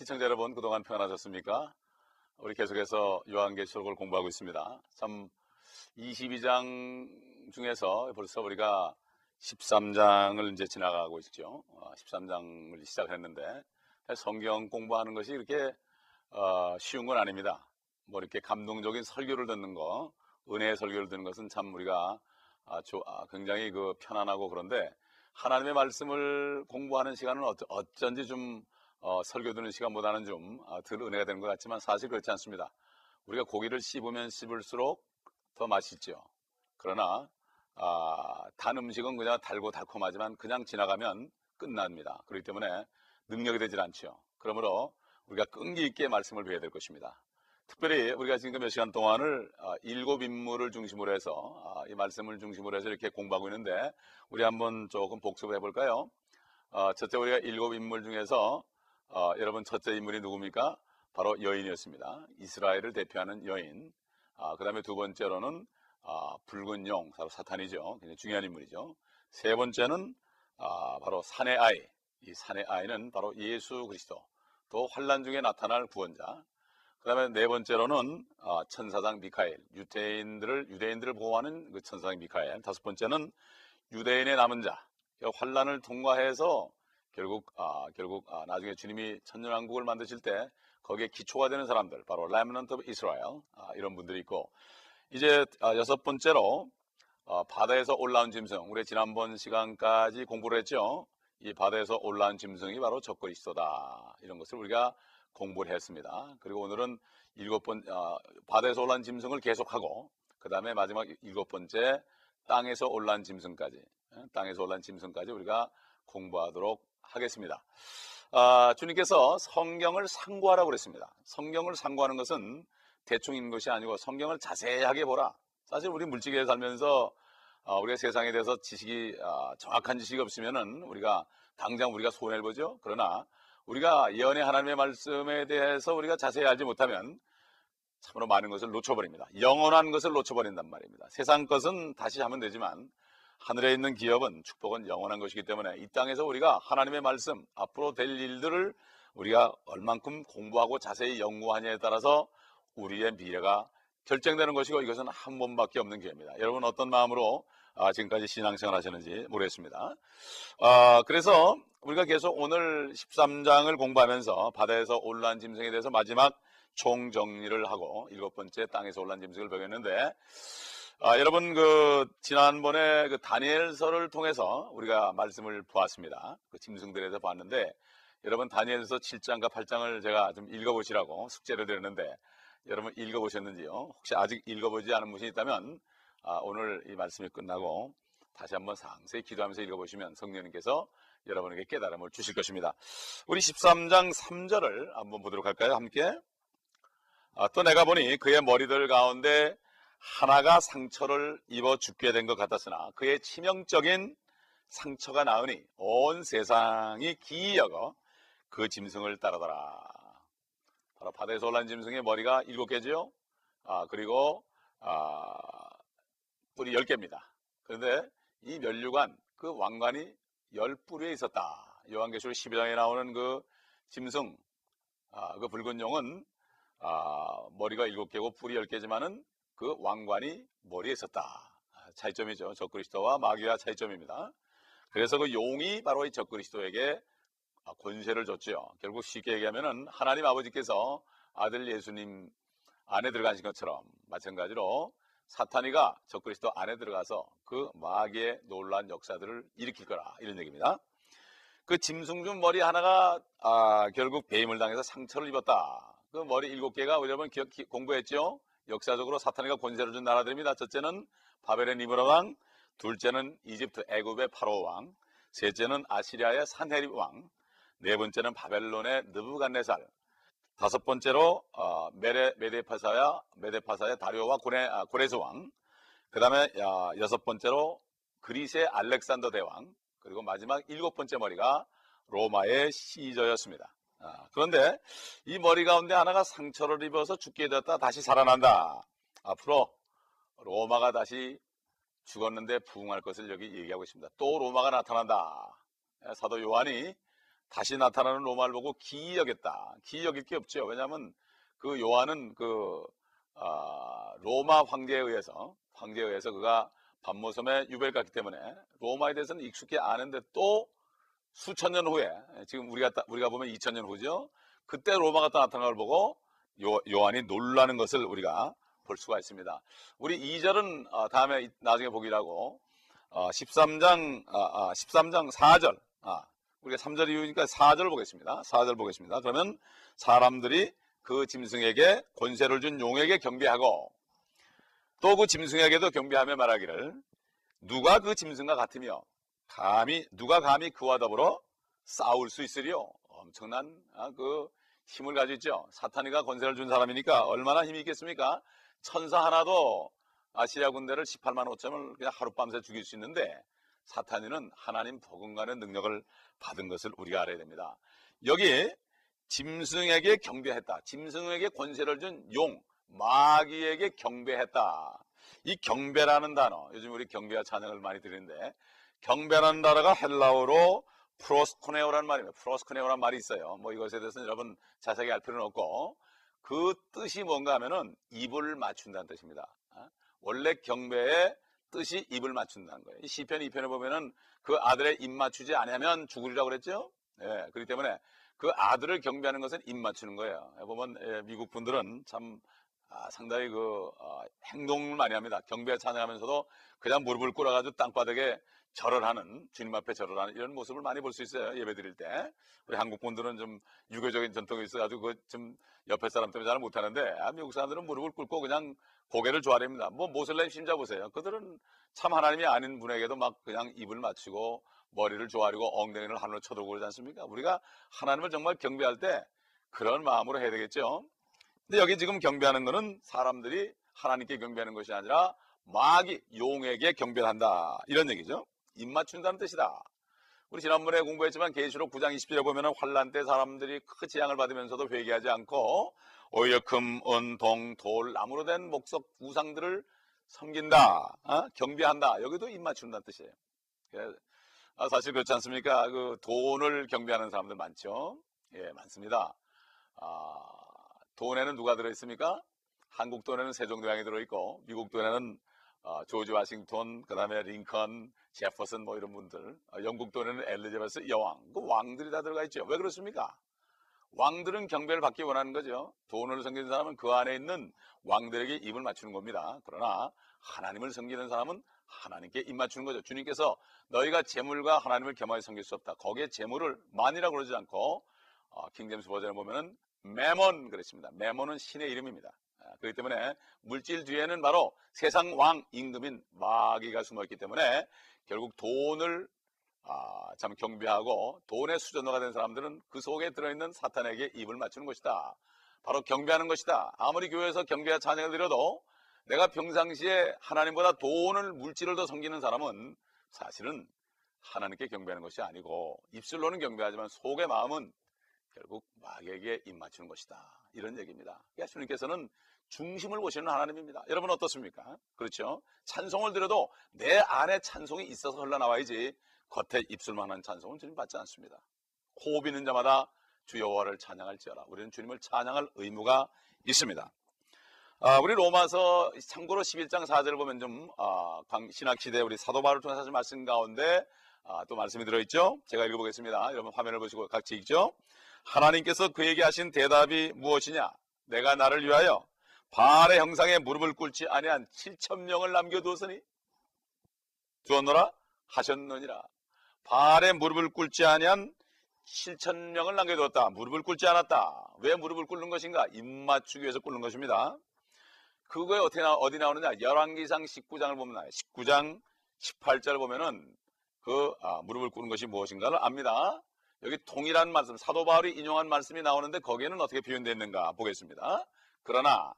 시청자 여러분 그동안 평안하셨습니까? 우리 계속해서 요한계시록을 공부하고 있습니다. 참 22장 중에서 벌써 우리가 13장을 이제 지나가고 있죠. 13장을 어, 시작했는데 성경 공부하는 것이 이렇게 어, 쉬운 건 아닙니다. 뭐 이렇게 감동적인 설교를 듣는 거, 은혜의 설교를 듣는 것은 참 우리가 아, 굉장히 그 편안하고 그런데 하나님의 말씀을 공부하는 시간은 어쩐지 좀 어, 설교 듣는 시간보다는 좀덜 아, 은혜가 되는 것 같지만 사실 그렇지 않습니다. 우리가 고기를 씹으면 씹을수록 더 맛있죠. 그러나 아, 단 음식은 그냥 달고 달콤하지만 그냥 지나가면 끝납니다. 그렇기 때문에 능력이 되질 않죠. 그러므로 우리가 끈기 있게 말씀을 배워야 될 것입니다. 특별히 우리가 지금 몇 시간 동안을 아, 일곱 인물을 중심으로 해서 아, 이 말씀을 중심으로 해서 이렇게 공부하고 있는데 우리 한번 조금 복습을 해볼까요? 어, 첫째 우리가 일곱 인물 중에서 어, 여러분 첫째 인물이 누굽니까? 바로 여인이었습니다. 이스라엘을 대표하는 여인. 아, 그 다음에 두 번째로는 아, 붉은 용, 바로 사탄이죠. 굉장히 중요한 인물이죠. 세 번째는 아, 바로 산의 아이. 이 산의 아이는 바로 예수 그리스도. 또 환란 중에 나타날 구원자. 그 다음에 네 번째로는 아, 천사장 미카엘. 유대인들을 유대인들을 보호하는 그 천사장 미카엘. 다섯 번째는 유대인의 남은 자. 환란을 통과해서 결국 아, 결국 아, 나중에 주님이 천년왕국을 만드실 때 거기에 기초가 되는 사람들 바로 Remnant of Israel 아, 이런 분들이 있고 이제 아, 여섯 번째로 어, 바다에서 올라온 짐승. 우리 지난번 시간까지 공부를 했죠? 이 바다에서 올라온 짐승이 바로 적그리스도다. 이런 것을 우리가 공부를 했습니다. 그리고 오늘은 일곱 번 어, 바다에서 올라온 짐승을 계속하고 그 다음에 마지막 일곱 번째 땅에서 올라온 짐승까지 예, 땅에서 올라온 짐승까지 우리가 공부하도록 하겠습니다. 아, 주님께서 성경을 상고하라고 그랬습니다. 성경을 상고하는 것은 대충 있는 것이 아니고 성경을 자세하게 보라. 사실 우리 물질에 살면서 어, 우리가 세상에 대해서 지식이 어, 정확한 지식이 없으면은 우리가 당장 우리가 손해를 보죠. 그러나 우리가 예언의 하나님의 말씀에 대해서 우리가 자세히 알지 못하면 참으로 많은 것을 놓쳐버립니다. 영원한 것을 놓쳐버린단 말입니다. 세상 것은 다시 하면 되지만 하늘에 있는 기업은 축복은 영원한 것이기 때문에 이 땅에서 우리가 하나님의 말씀 앞으로 될 일들을 우리가 얼만큼 공부하고 자세히 연구하냐에 따라서 우리의 미래가 결정되는 것이고 이것은 한 번밖에 없는 기회입니다. 여러분 어떤 마음으로 아, 지금까지 신앙생활 하셨는지 모르겠습니다. 아, 그래서 우리가 계속 오늘 13장을 공부하면서 바다에서 올라온 짐승에 대해서 마지막 총정리를 하고 일곱 번째 땅에서 올라온 짐승을 배웠는데 아, 여러분 그 지난번에 그 다니엘서를 통해서 우리가 말씀을 보았습니다. 그 짐승들에서 봤는데 여러분 다니엘서 7장과 8장을 제가 좀 읽어보시라고 숙제를 드렸는데 여러분 읽어보셨는지요? 혹시 아직 읽어보지 않은 분이 있다면 아, 오늘 이 말씀이 끝나고 다시 한번 상세히 기도하면서 읽어보시면 성령님께서 여러분에게 깨달음을 주실 것입니다. 우리 13장 3절을 한번 보도록 할까요? 함께. 아, 또 내가 보니 그의 머리들 가운데 하나가 상처를 입어 죽게 된 것 같았으나 그의 치명적인 상처가 나으니 온 세상이 기이 여거 그 짐승을 따르더라. 바로 바다에서 올라온 짐승의 머리가 일곱 개죠. 아, 그리고 아, 뿔이 열 개입니다. 그런데 이 멸류관 그 왕관이 열 뿔에 있었다. 요한계시록 12장에 나오는 그 짐승 아, 그 붉은 용은 아, 머리가 일곱 개고 뿔이 열 개지만은 그 왕관이 머리에 있었다. 아, 차이점이죠. 적그리스도와 마귀와 차이점입니다. 그래서 그 용이 바로 이 적그리스도에게 아, 권세를 줬죠. 결국 쉽게 얘기하면은 하나님 아버지께서 아들 예수님 안에 들어가신 것처럼 마찬가지로 사탄이가 적그리스도 안에 들어가서 그 마귀의 놀란 역사들을 일으킬 거라 이런 얘기입니다. 그 짐승준 머리 하나가 아, 결국 배임을 당해서 상처를 입었다. 그 머리 일곱 개가 여러분 기억, 공부했죠? 역사적으로 사탄이가 권세를 준 나라들입니다. 첫째는 바벨의 니브라 왕, 둘째는 이집트 애굽의 파로 왕, 셋째는 아시리아의 산헤립 왕, 네 번째는 바벨론의 느부갓네살, 다섯 번째로 어, 메레, 메데파사야 메데파사의 다리오와 고레, 아, 고레스 왕, 그 다음에 여섯 번째로 그리스의 알렉산더 대왕, 그리고 마지막 일곱 번째 머리가 로마의 시저였습니다. 아, 그런데 이 머리 가운데 하나가 상처를 입어서 죽게 되었다 다시 살아난다. 앞으로 로마가 다시 죽었는데 부흥할 것을 여기 얘기하고 있습니다. 또 로마가 나타난다. 사도 요한이 다시 나타나는 로마를 보고 기이 여겼다. 기이 여길 게 없죠. 왜냐하면 그 요한은 그 아, 로마 황제에 의해서 황제에 의해서 그가 반모섬에 유배를 갔기 때문에 로마에 대해서는 익숙히 아는데 또 수천 년 후에 지금 우리가 따- 우리가 보면 2000년 후죠. 그때 로마가 또 나타나는 걸 보고 요, 요한이 놀라는 것을 우리가 볼 수가 있습니다. 우리 2절은 어, 다음에 이- 나중에 보기라고 어, 13장 아, 13장 4절 아, 우리가 3절 이후니까 4절 보겠습니다. 4절 보겠습니다. 그러면 사람들이 그 짐승에게 권세를 준 용에게 경배하고 또 그 짐승에게도 경배하며 말하기를 누가 그 짐승과 같으며 감히 누가 감히 그와 더불어 싸울 수 있으리요? 엄청난 아, 그 힘을 가지고 있죠. 사탄이가 권세를 준 사람이니까 얼마나 힘이 있겠습니까? 천사 하나도 아시아 군대를 18만 5천을 그냥 하룻밤새 죽일 수 있는데 사탄이는 하나님 버금가는 능력을 받은 것을 우리가 알아야 됩니다. 여기 짐승에게 경배했다. 짐승에게 권세를 준 용 마귀에게 경배했다. 이 경배라는 단어, 요즘 우리 경배와 찬양을 많이 드리는데, 경배라는 단어가 헬라어로 프로스코네오라는 말입니다. 프로스코네오라는 말이 있어요. 뭐 이것에 대해서는 여러분 자세하게 알 필요는 없고, 그 뜻이 뭔가 하면은 입을 맞춘다는 뜻입니다. 어? 원래 경배의 뜻이 입을 맞춘다는 거예요. 이 시편 2편에 보면은 그 아들의 입 맞추지 않으면 죽으리라고 그랬죠? 예, 그렇기 때문에 그 아들을 경배하는 것은 입 맞추는 거예요. 보면 예, 미국 분들은 참 아, 상당히 그 어, 행동을 많이 합니다. 경배 찬양하면서도 그냥 무릎을 꿇어가지고 땅바닥에 절을 하는 주님 앞에 절을 하는 이런 모습을 많이 볼 수 있어요. 예배 드릴 때 우리 한국 분들은 좀 유교적인 전통이 있어가지고 그좀 옆에 사람 때문에 잘 못하는데 아, 미국 사람들은 무릎을 꿇고 그냥 고개를 조아립니다. 뭐 모슬렘 신자 보세요. 그들은 참 하나님이 아닌 분에게도 막 그냥 입을 맞추고 머리를 조아리고 엉덩이를 하늘로 쳐들고 그러지 않습니까? 우리가 하나님을 정말 경배할 때 그런 마음으로 해야 되겠죠. 근데 여기 지금 경배하는 것은 사람들이 하나님께 경배하는 것이 아니라 마귀, 용에게 경배한다. 이런 얘기죠. 입 맞춘다는 뜻이다. 우리 지난번에 공부했지만 계시록 9장 20절에 보면 환란 때 사람들이 크 재앙을 받으면서도 회개하지 않고 오여금, 은, 동, 돌, 나무로 된 목석 우상들을 섬긴다. 어? 경배한다. 여기도 입 맞춘다는 뜻이에요. 예, 아, 사실 그렇지 않습니까? 그 돈을 경배하는 사람들 많죠. 예, 많습니다. 아, 돈에는 누가 들어있습니까? 한국 돈에는 세종대왕이 들어있고 미국 돈에는 어, 조지 와싱턴, 그 다음에 링컨, 제퍼슨 뭐 이런 분들 어, 영국 돈에는 엘리자베스 여왕 그 왕들이 다 들어가 있죠. 왜 그렇습니까? 왕들은 경배를 받기 원하는 거죠. 돈을 섬기는 사람은 그 안에 있는 왕들에게 입을 맞추는 겁니다. 그러나 하나님을 섬기는 사람은 하나님께 입 맞추는 거죠. 주님께서 너희가 재물과 하나님을 겸하여 섬길 수 없다. 거기에 재물을 만이라고 그러지 않고 어, 킹제임스 버전에 보면은 메몬 그랬습니다. 메몬은 신의 이름입니다. 아, 그렇기 때문에 물질 뒤에는 바로 세상 왕 임금인 마귀가 숨어 있기 때문에 결국 돈을 아, 참 경배하고 돈의 수전어가 된 사람들은 그 속에 들어있는 사탄에게 입을 맞추는 것이다. 바로 경배하는 것이다. 아무리 교회에서 경배와 찬양을 드려도 내가 평상시에 하나님보다 돈을 물질을 더 섬기는 사람은 사실은 하나님께 경배하는 것이 아니고 입술로는 경배하지만 속의 마음은 결국 마귀에게 입 맞추는 것이다. 이런 얘기입니다. 예수님께서는 중심을 보시는 하나님입니다. 여러분 어떻습니까? 그렇죠? 찬송을 드려도 내 안에 찬송이 있어서 흘러나와야지 겉에 입술만 하는 찬송은 주님 받지 않습니다. 호흡 있는 자마다 주 여호와를 찬양할지어라. 우리는 주님을 찬양할 의무가 있습니다. 아, 우리 로마서 참고로 11장 4절을 보면 좀 아, 신학 시대 우리 사도 바울을 통해서 하신 말씀 가운데 아, 또 말씀이 들어있죠. 제가 읽어보겠습니다. 여러분 화면을 보시고 같이 읽죠. 하나님께서 그에게 하신 대답이 무엇이냐? 내가 나를 위하여 바알의 형상에 무릎을 꿇지 아니한 7천 명을 남겨두었으니 주었노라 하셨느니라. 바알의 무릎을 꿇지 아니한 7천 명을 남겨두었다. 무릎을 꿇지 않았다. 왜 무릎을 꿇는 것인가? 입 맞추기 위해서 꿇는 것입니다. 그거에 어떻게 나, 어디 나오느냐? 열왕기상 19장을 보면 나요. 19장 18절을 보면은 그 아, 무릎을 꿇는 것이 무엇인가를 압니다. 여기 동일한 말씀, 사도 바울이 인용한 말씀이 나오는데 거기에는 어떻게 표현되어 있는가 보겠습니다. 그러나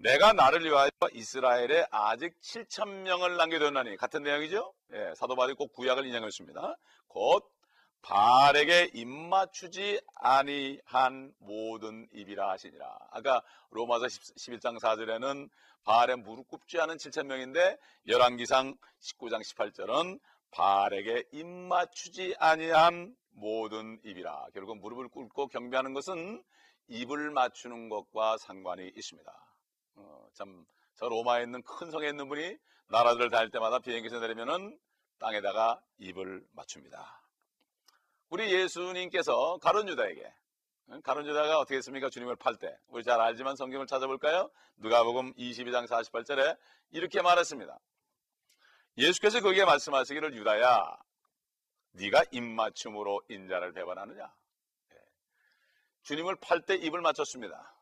내가 나를 위하여 이스라엘에 아직 7천 명을 남겨뒀나니 같은 내용이죠. 예, 사도 바울이 꼭 구약을 인용했습니다. 곧 발에게 입맞추지 아니한 모든 입이라 하시니라. 아까 로마서 11장 4절에는 발에 무릎 꿇지 않은 7천 명인데 열왕기상 19장 18절은 발에게 입맞추지 아니한 모든 입이라. 결국 무릎을 꿇고 경배하는 것은 입을 맞추는 것과 상관이 있습니다. 어, 참, 저 로마에 있는 큰 성에 있는 분이 나라들을 다닐 때마다 비행기에서 내리면은 땅에다가 입을 맞춥니다. 우리 예수님께서 가론 유다에게 가론 유다가 어떻게 했습니까? 주님을 팔 때. 우리 잘 알지만 성경을 찾아볼까요? 누가복음 22장 48절에 이렇게 말했습니다. 예수께서 거기에 말씀하시기를 유다야 네가 입맞춤으로 인자를 배반하느냐? 예. 주님을 팔 때 입을 맞췄습니다.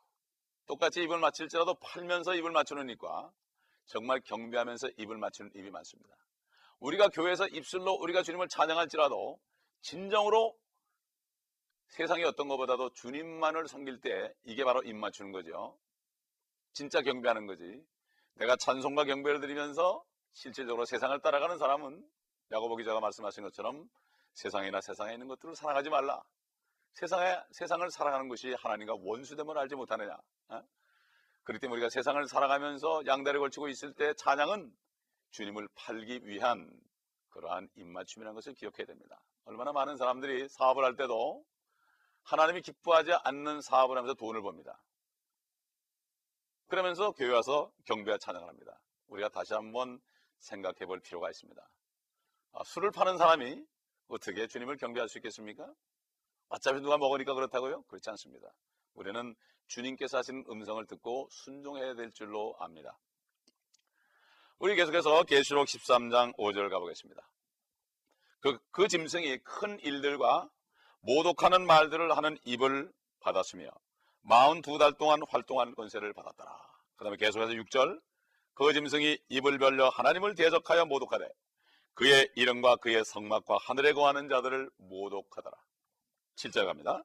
똑같이 입을 맞힐지라도 팔면서 입을 맞추는 입과 정말 경배하면서 입을 맞추는 입이 많습니다. 우리가 교회에서 입술로 우리가 주님을 찬양할지라도 진정으로 세상의 어떤 것보다도 주님만을 섬길 때 이게 바로 입 맞추는 거죠. 진짜 경배하는 거지. 내가 찬송과 경배를 드리면서 실질적으로 세상을 따라가는 사람은 야고보 기자가 말씀하신 것처럼 세상이나 세상에 있는 것들을 사랑하지 말라. 세상에 세상을 살아가는 것이 하나님과 원수됨을 알지 못하느냐. 어? 그렇기 때문에 우리가 세상을 살아가면서 양다리 걸치고 있을 때 찬양은 주님을 팔기 위한 그러한 입맞춤이라는 것을 기억해야 됩니다. 얼마나 많은 사람들이 사업을 할 때도 하나님이 기뻐하지 않는 사업을 하면서 돈을 법니다. 그러면서 교회 와서 경배와 찬양을 합니다. 우리가 다시 한번 생각해 볼 필요가 있습니다. 아, 술을 파는 사람이 어떻게 주님을 경배할 수 있겠습니까? 어차피 누가 먹으니까 그렇다고요? 그렇지 않습니다. 우리는 주님께서 하신 음성을 듣고 순종해야 될 줄로 압니다. 우리 계속해서 계시록 13장 5절 가보겠습니다. 그, 그 짐승이 큰 일들과 모독하는 말들을 하는 입을 받았으며 42달 동안 활동한 권세를 받았더라. 그 다음에 계속해서 6절 그 짐승이 입을 벌려 하나님을 대적하여 모독하되 그의 이름과 그의 성막과 하늘에 거하는 자들을 모독하더라. 7절 갑니다.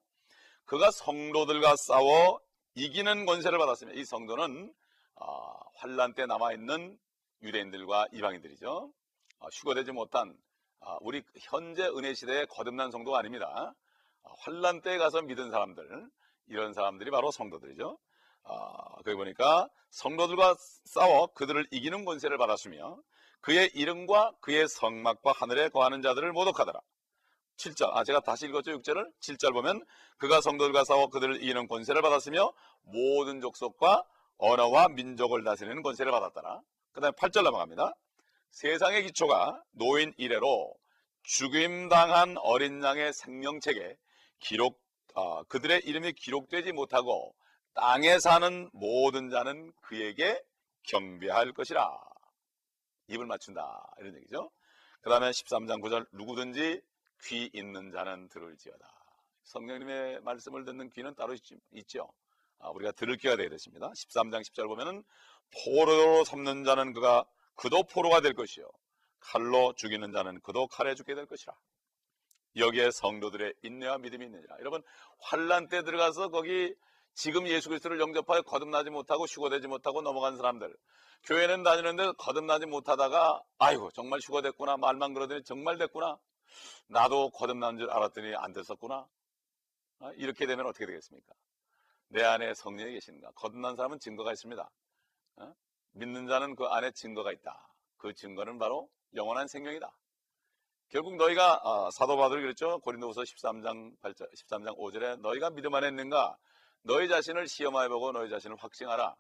그가 성도들과 싸워 이기는 권세를 받았으며 이 성도는 어, 환란 때 남아있는 유대인들과 이방인들이죠. 어, 휴거되지 못한 어, 우리 현재 은혜 시대의 거듭난 성도가 아닙니다. 어, 환란 때에 가서 믿은 사람들 이런 사람들이 바로 성도들이죠. 거기 보니까 성도들과 싸워 그들을 이기는 권세를 받았으며 그의 이름과 그의 성막과 하늘에 거하는 자들을 모독하더라. 7절. 아, 제가 다시 읽었죠. 6절을. 7절 보면 그가 성도들과 싸워 그들을 이기는 권세를 받았으며 모든 족속과 언어와 민족을 다스리는 권세를 받았더라. 그 다음에 8절 넘어갑니다. 세상의 기초가 노인 이래로 죽임당한 어린 양의 생명책에 기록, 어, 그들의 이름이 기록되지 못하고 땅에 사는 모든 자는 그에게 경배할 것이라. 입을 맞춘다. 이런 얘기죠. 그 다음에 13장 9절 누구든지 귀 있는 자는 들을지어다. 성령님의 말씀을 듣는 귀는 따로 있, 죠 아, 우리가 들을 귀가 되어야 됐습니다. 13장 10절 보면은 포로로 삼는 자는 그가 그도 포로가 될 것이요 칼로 죽이는 자는 그도 칼에 죽게 될 것이라. 여기에 성도들의 인내와 믿음이 있느니라. 여러분 환란 때 들어가서 거기 지금 예수 그리스도를 영접하여 거듭나지 못하고 휴거되지 못하고 넘어간 사람들 교회는 다니는데 거듭나지 못하다가 아이고 정말 휴거됐구나 말만 그러더니 정말 됐구나 나도 거듭난 줄 알았더니 안 됐었구나 어? 이렇게 되면 어떻게 되겠습니까? 내 안에 성령이 계신가 거듭난 사람은 증거가 있습니다 어? 믿는 자는 그 안에 증거가 있다 그 증거는 바로 영원한 생명이다 결국 너희가 어, 사도 바울이 그랬죠 고린도후서 13장 8절 13장 5절에 너희가 믿음 안에 있는가 너희 자신을 시험하여 보고 너희 자신을 확증하라.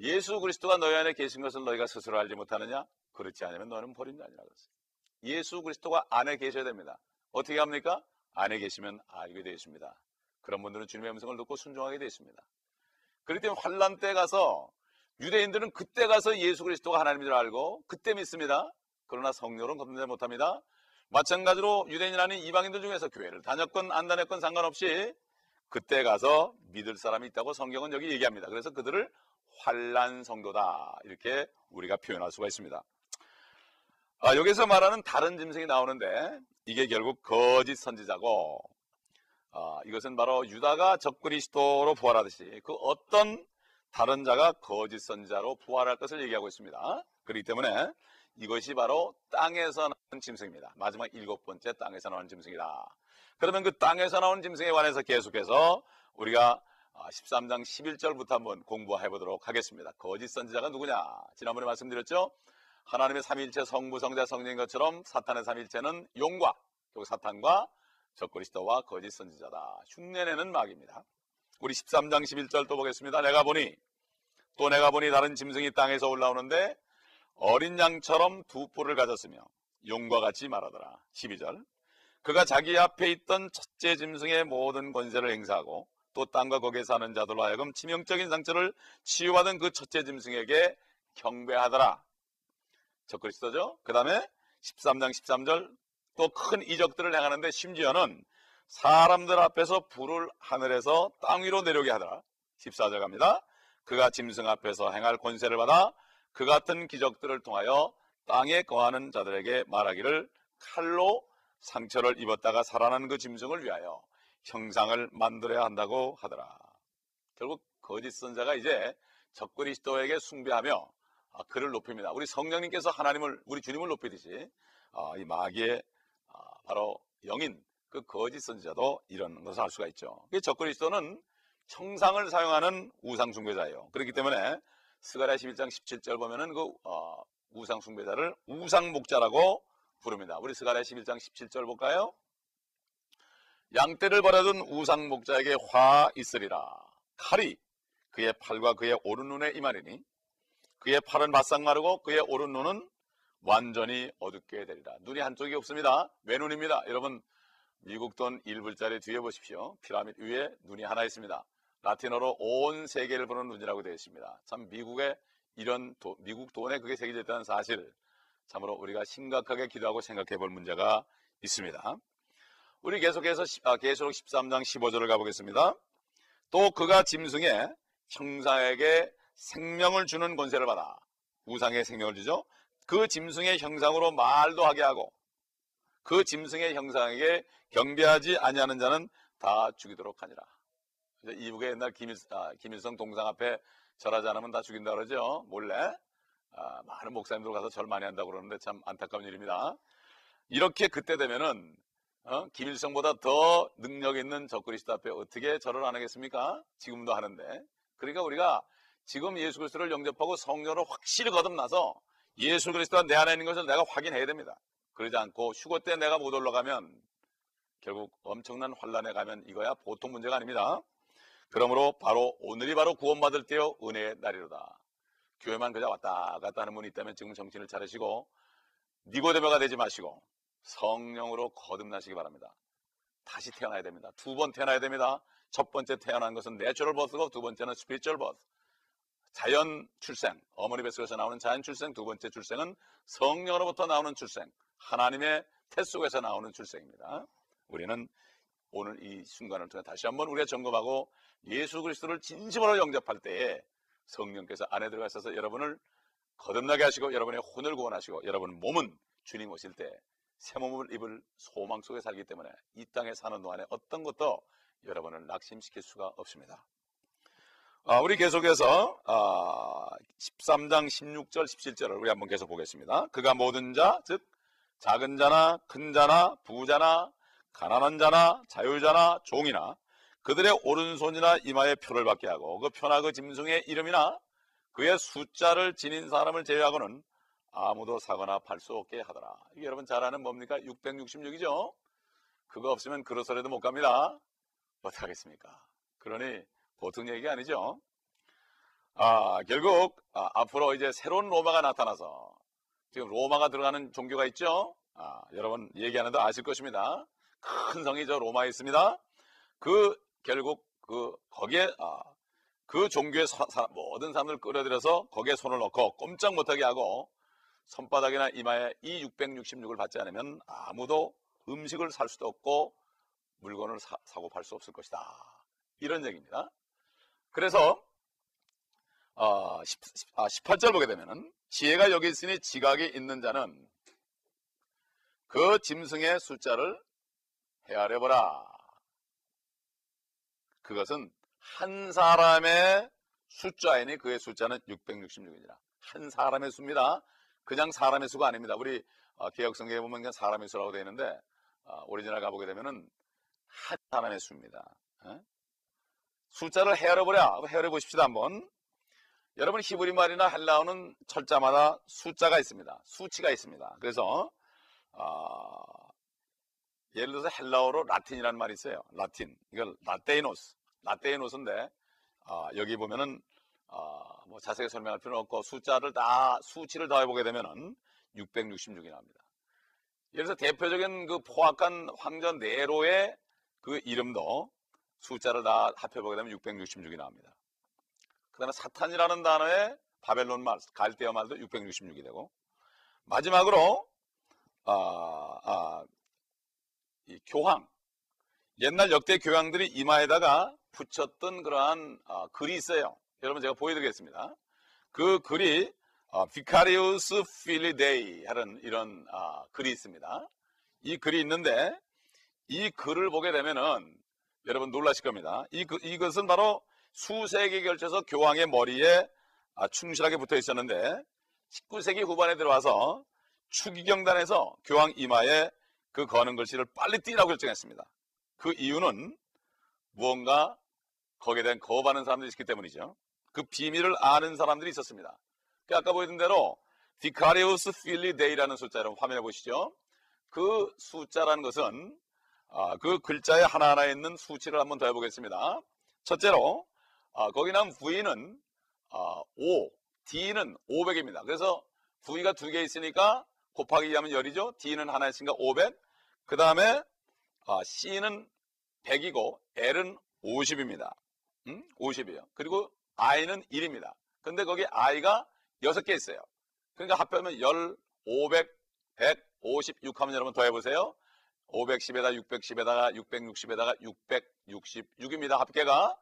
예수 그리스도가 너희 안에 계신 것을 너희가 스스로 알지 못하느냐? 그렇지 않으면 너는 버린 자니라 그랬어요. 예수 그리스도가 안에 계셔야 됩니다. 어떻게 합니까? 안에 계시면 알게 되어 있습니다. 그런 분들은 주님의 음성을 듣고 순종하게 되어 있습니다. 그렇기 때문에 환란 때 가서 유대인들은 그때 가서 예수 그리스도가 하나님인 줄 알고 그때 믿습니다. 그러나 성령은 거듭나지 못합니다. 마찬가지로 유대인 아닌 이방인들 중에서 교회를 다녔건 안 다녔건 상관없이 그때 가서 믿을 사람이 있다고 성경은 여기 얘기합니다. 그래서 그들을 환란 성도다 이렇게 우리가 표현할 수가 있습니다. 아, 여기서 말하는 다른 짐승이 나오는데 이게 결국 거짓 선지자고 아, 이것은 바로 유다가 적그리스도로 부활하듯이 그 어떤 다른 자가 거짓 선지자로 부활할 것을 얘기하고 있습니다. 그렇기 때문에 이것이 바로 땅에서 나온 짐승입니다. 마지막 일곱 번째 땅에서 나온 짐승이다. 그러면 그 땅에서 나온 짐승에 관해서 계속해서 우리가 13장 아, 11절부터 한번 공부해 보도록 하겠습니다. 거짓 선지자가 누구냐? 지난번에 말씀드렸죠? 하나님의 삼일체 성부 성자 성령인 것처럼 사탄의 삼일체는 용과 또 사탄과 적그리스도와 거짓 선지자다. 흉내내는 마귀입니다. 우리 13장 11절 또 보겠습니다. 내가 보니 또 내가 보니 다른 짐승이 땅에서 올라오는데 어린 양처럼 두 뿔을 가졌으며 용과 같이 말하더라. 12절 그가 자기 앞에 있던 첫째 짐승의 모든 권세를 행사하고 또 땅과 거기에 사는 자들로 하여금 치명적인 상처를 치유받은 그 첫째 짐승에게 경배하더라. 적그리스도죠. 그 다음에 13장 13절 또 큰 이적들을 행하는데 심지어는 사람들 앞에서 불을 하늘에서 땅 위로 내려오게 하더라. 14절 갑니다. 그가 짐승 앞에서 행할 권세를 받아 그 같은 기적들을 통하여 땅에 거하는 자들에게 말하기를 칼로 상처를 입었다가 살아난 그 짐승을 위하여 형상을 만들어야 한다고 하더라. 결국 거짓 선자가 이제 적그리스도에게 숭배하며 아, 그를 높입니다. 우리 성령님께서 하나님을 우리 주님을 높이듯이 아, 이 마귀의 아, 바로 영인 그 거짓 선지자도 이런 것을 알 수가 있죠. 그 적그리스도는 형상을 사용하는 우상 숭배자예요. 그렇기 때문에 스가랴 11장 17절 보면은 그 어, 우상 숭배자를 우상 목자라고 부릅니다. 우리 스가랴 11장 17절 볼까요? 양떼를 버려둔 우상 목자에게 화 있으리라. 칼이 그의 팔과 그의 오른 눈에 임하리니 그의 팔은 바싹 마르고 그의 오른 눈은 완전히 어둡게 되리라. 눈이 한쪽이 없습니다. 외눈입니다. 여러분 미국 돈 1불짜리 뒤에 보십시오. 피라미드 위에 눈이 하나 있습니다. 라틴어로 온 세계를 보는 눈이라고 되어 있습니다. 참 미국의 이런 도, 미국 돈에 그게 새겨졌다는 사실 참으로 우리가 심각하게 기도하고 생각해 볼 문제가 있습니다. 우리 계속해서 아, 계시록 13장 15절을 가보겠습니다. 또 그가 짐승의 형상에게 생명을 주는 권세를 받아 우상의 생명을 주죠. 그 짐승의 형상으로 말도 하게 하고 그 짐승의 형상에게 경배하지 아니하는 자는 다 죽이도록 하니라. 이북에 옛날 김일, 아, 김일성 동상 앞에 절하지 않으면 다 죽인다 그러죠. 몰래 아, 많은 목사님들 가서 절 많이 한다고 그러는데 참 안타까운 일입니다. 이렇게 그때 되면은 어? 김일성보다 더 능력 있는 적그리스도 앞에 어떻게 절을 안 하겠습니까? 지금도 하는데. 그러니까 우리가 지금 예수 그리스도를 영접하고 성령으로 확실히 거듭나서 예수 그리스도가 내 안에 있는 것을 내가 확인해야 됩니다. 그러지 않고 휴거 때 내가 못 올라가면 결국 엄청난 환란에 가면 이거야 보통 문제가 아닙니다. 그러므로 바로 오늘이 바로 구원받을 때요 은혜의 날이로다. 교회만 그냥 왔다 갔다 하는 분이 있다면 지금 정신을 차리시고 니고데모가 되지 마시고 성령으로 거듭나시기 바랍니다. 다시 태어나야 됩니다. 두 번 태어나야 됩니다. 첫 번째 태어난 것은 내추럴 버스고 두 번째는 spiritual birth. 자연 출생, 어머니 뱃속에서 나오는 자연 출생, 두 번째 출생은 성령으로부터 나오는 출생, 하나님의 태 속에서 나오는 출생입니다. 우리는 오늘 이 순간을 통해 다시 한번 우리가 점검하고 예수 그리스도를 진심으로 영접할 때에 성령께서 안에 들어가 있어서 여러분을 거듭나게 하시고 여러분의 혼을 구원하시고 여러분 몸은 주님 오실 때 새 몸을 입을 소망 속에 살기 때문에 이 땅에 사는 동안에 어떤 것도 여러분을 낙심시킬 수가 없습니다. 아, 우리 계속해서 아, 13장 16절 17절을 우리 한번 계속 보겠습니다. 그가 모든 자, 즉 작은 자나 큰 자나 부자나 가난한 자나 자유자나 종이나 그들의 오른손이나 이마에 표를 받게 하고 그 표나 그 짐승의 이름이나 그의 숫자를 지닌 사람을 제외하고는 아무도 사거나 팔 수 없게 하더라. 이게 여러분 잘 아는 뭡니까? 666이죠? 그거 없으면 그로서라도 못 갑니다. 어떡하겠습니까? 그러니 보통 얘기가 아니죠. 아, 결국 아, 앞으로 이제 새로운 로마가 나타나서 지금 로마가 들어가는 종교가 있죠. 아, 여러분 얘기하는데 아실 것입니다. 큰 성이 저 로마에 있습니다. 그 결국 그 거기에 아, 그 종교의 사, 사, 모든 사람들을 끌어들여서 거기에 손을 넣고 꼼짝 못하게 하고 손바닥이나 이마에 이 666을 받지 않으면 아무도 음식을 살 수도 없고 물건을 사, 고 팔 수 없을 것이다. 이런 얘기입니다. 그래서 어, 10, 아, 18절 보게 되면은 지혜가 여기 있으니 지각이 있는 자는 그 짐승의 숫자를 헤아려 보라. 그것은 한 사람의 숫자이니 그의 숫자는 666이니라. 한 사람의 수입니다. 그냥 사람의 수가 아닙니다. 우리 어, 개혁성경에 보면 그냥 사람의 수라고 되어 있는데 어, 오리지널 가보게 되면은 한 사람의 수입니다. 에? 숫자를 헤아려 보랴. 헤아려 보십시다 한번. 여러분 히브리 말이나 헬라어는 철자마다 숫자가 있습니다. 수치가 있습니다. 그래서 어, 예를 들어서 헬라어로 라틴이라는 말이 있어요. 라틴. 이걸 라테이노스. 라테이노스인데 어, 여기 보면은 어, 뭐 자세히 설명할 필요는 없고 숫자를 다 수치를 더해보게 되면은 666이 나옵니다. 예를 들어서 대표적인 그 포악한 황전 네로의 그 이름도 숫자를 다 합해보게 되면 666이 나옵니다. 그 다음에 사탄이라는 단어의 바벨론 말, 갈대어 말도 666이 되고 마지막으로 아, 아, 이 교황 옛날 역대 교황들이 이마에다가 붙였던 그러한 아, 글이 있어요. 여러분 제가 보여드리겠습니다. 그 글이 아, Filii Dei 하는 이런 아, 글이 있습니다. 이 글이 있는데 이 글을 보게 되면은 여러분 놀라실 겁니다. 이, 이것은 바로 수세기 걸쳐서 교황의 머리에 아, 충실하게 붙어 있었는데 19세기 후반에 들어와서 추기경단에서 교황 이마에 그 거는 글씨를 빨리 띄라고 결정했습니다. 그 이유는 무언가 거기에 대한 거부하는 사람들이 있기 때문이죠. 그 비밀을 아는 사람들이 있었습니다. 그 아까 보여준 대로 Vicarius Filii Dei라는 숫자 여러분 화면에 보시죠. 그 숫자라는 것은 아, 그 글자에 하나하나에 있는 수치를 한번 더 해보겠습니다. 첫째로 아, 거기 나온 V는 아, 5, D는 500입니다. 그래서 V가 두 개 있으니까 곱하기 하면 열이죠. D는 하나 있으니까 500. 그 다음에 아, C는 100이고 L은 50입니다. 음? 50이에요. 그리고 I는 1입니다. 근데 거기 I가 6개 있어요. 그러니까 합하면 10, 500, 100, 56 하면 여러분 더 해보세요. 510에다 610에다가 660에다가 666입니다. 합계가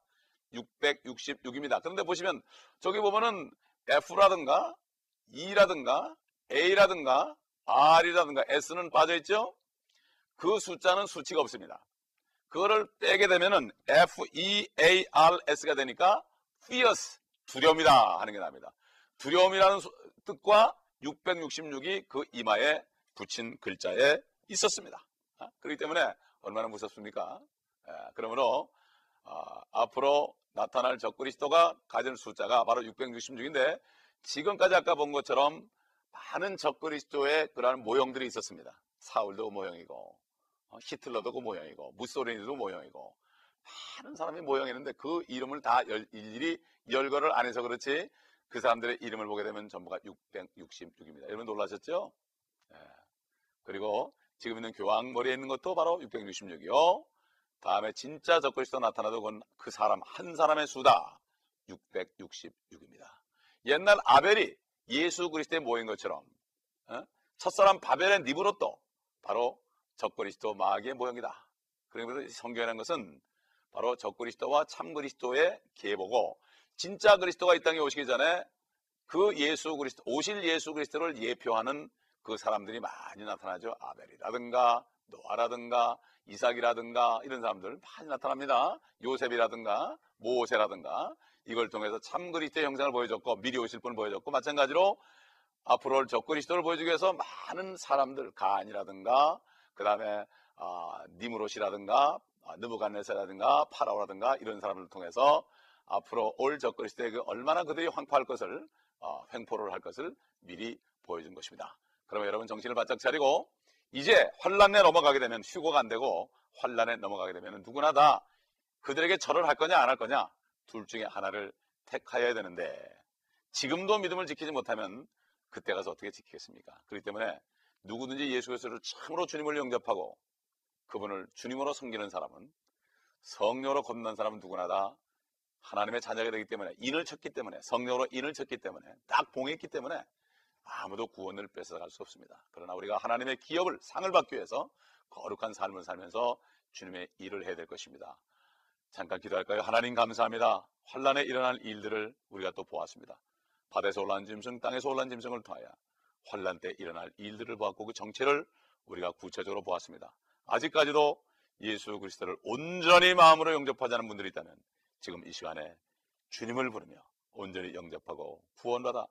666입니다. 그런데 보시면 저기 보면은 F라든가 E라든가 A라든가 R이라든가 S는 빠져있죠? 그 숫자는 수치가 없습니다. 그거를 빼게 되면은 F, E, A, R, S가 되니까 fierce, 두려움이다 하는 게 나옵니다. 두려움이라는 뜻과 666이 그 이마에 붙인 글자에 있었습니다. 아, 그렇기 때문에 얼마나 무섭습니까? 예, 그러므로 어, 앞으로 나타날 적그리스도가 가진 숫자가 바로 666인데 지금까지 아까 본 것처럼 많은 적그리스도의 그러한 모형들이 있었습니다. 사울도 모형이고 어, 히틀러도 그 모형이고 무소리니도 모형이고 많은 사람이 모형이었는데 그 이름을 다 일일이 열거를 안 해서 그렇지 그 사람들의 이름을 보게 되면 전부가 666입니다. 여러분 놀라셨죠? 예. 그리고 지금 있는 교황 머리에 있는 것도 바로 666이요. 다음에 진짜 적그리스도 나타나도 그건 그 사람 한 사람의 수다 666입니다. 옛날 아벨이 예수 그리스도의 모인 것처럼 어? 첫사람 바벨의 니브로또 바로 적그리스도 마귀의 모형이다. 그러면서 성경이라는 것은 바로 적그리스도와 참그리스도의 계보고 진짜 그리스도가 이 땅에 오시기 전에 그 예수 그리스도 오실 예수 그리스도를 예표하는 그 사람들이 많이 나타나죠. 아벨이라든가 노아라든가 이삭이라든가 이런 사람들 많이 나타납니다. 요셉이라든가 모세라든가 이걸 통해서 참 그리스도의 형상을 보여줬고 미리 오실 분을 보여줬고 마찬가지로 앞으로 올 적그리스도를 보여주기 위해서 많은 사람들 가안이라든가 그 다음에 아, 니무롯이라든가 아, 느부갓네살라든가 파라오라든가 이런 사람들을 통해서 앞으로 올 적그리스도의 그 얼마나 그들이 황포할 것을 어, 횡포를 할 것을 미리 보여준 것입니다. 그러면 여러분 정신을 바짝 차리고 이제 환란에 넘어가게 되면 휴고가 안 되고 환란에 넘어가게 되면 누구나 다 그들에게 절을 할 거냐 안 할 거냐 둘 중에 하나를 택하여야 되는데 지금도 믿음을 지키지 못하면 그때 가서 어떻게 지키겠습니까? 그렇기 때문에 누구든지 예수 그리스도를 참으로 주님을 영접하고 그분을 주님으로 섬기는 사람은 성령으로 겁난 사람은 누구나 다 하나님의 자녀가 되기 때문에 인을 쳤기 때문에 성령으로 인을 쳤기 때문에 딱 봉했기 때문에 아무도 구원을 뺏어갈 수 없습니다. 그러나 우리가 하나님의 기업을 상을 받기 위해서 거룩한 삶을 살면서 주님의 일을 해야 될 것입니다. 잠깐 기도할까요? 하나님 감사합니다. 환란에 일어날 일들을 우리가 또 보았습니다. 바다에서 올라온 짐승, 땅에서 올라온 짐승을 통하여 환란 때 일어날 일들을 보았고 그 정체를 우리가 구체적으로 보았습니다. 아직까지도 예수 그리스도를 온전히 마음으로 영접하지 않은 분들이 있다면 지금 이 시간에 주님을 부르며 온전히 영접하고 구원받아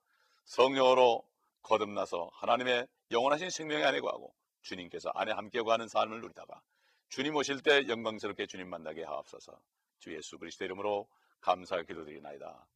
성령으로 거듭나서 하나님의 영원하신 생명의 안에 거하고 주님께서 안에 함께 거하는 삶을 누리다가 주님 오실 때 영광스럽게 주님 만나게 하옵소서 주 예수 그리스도 이름으로 감사의 기도드리나이다.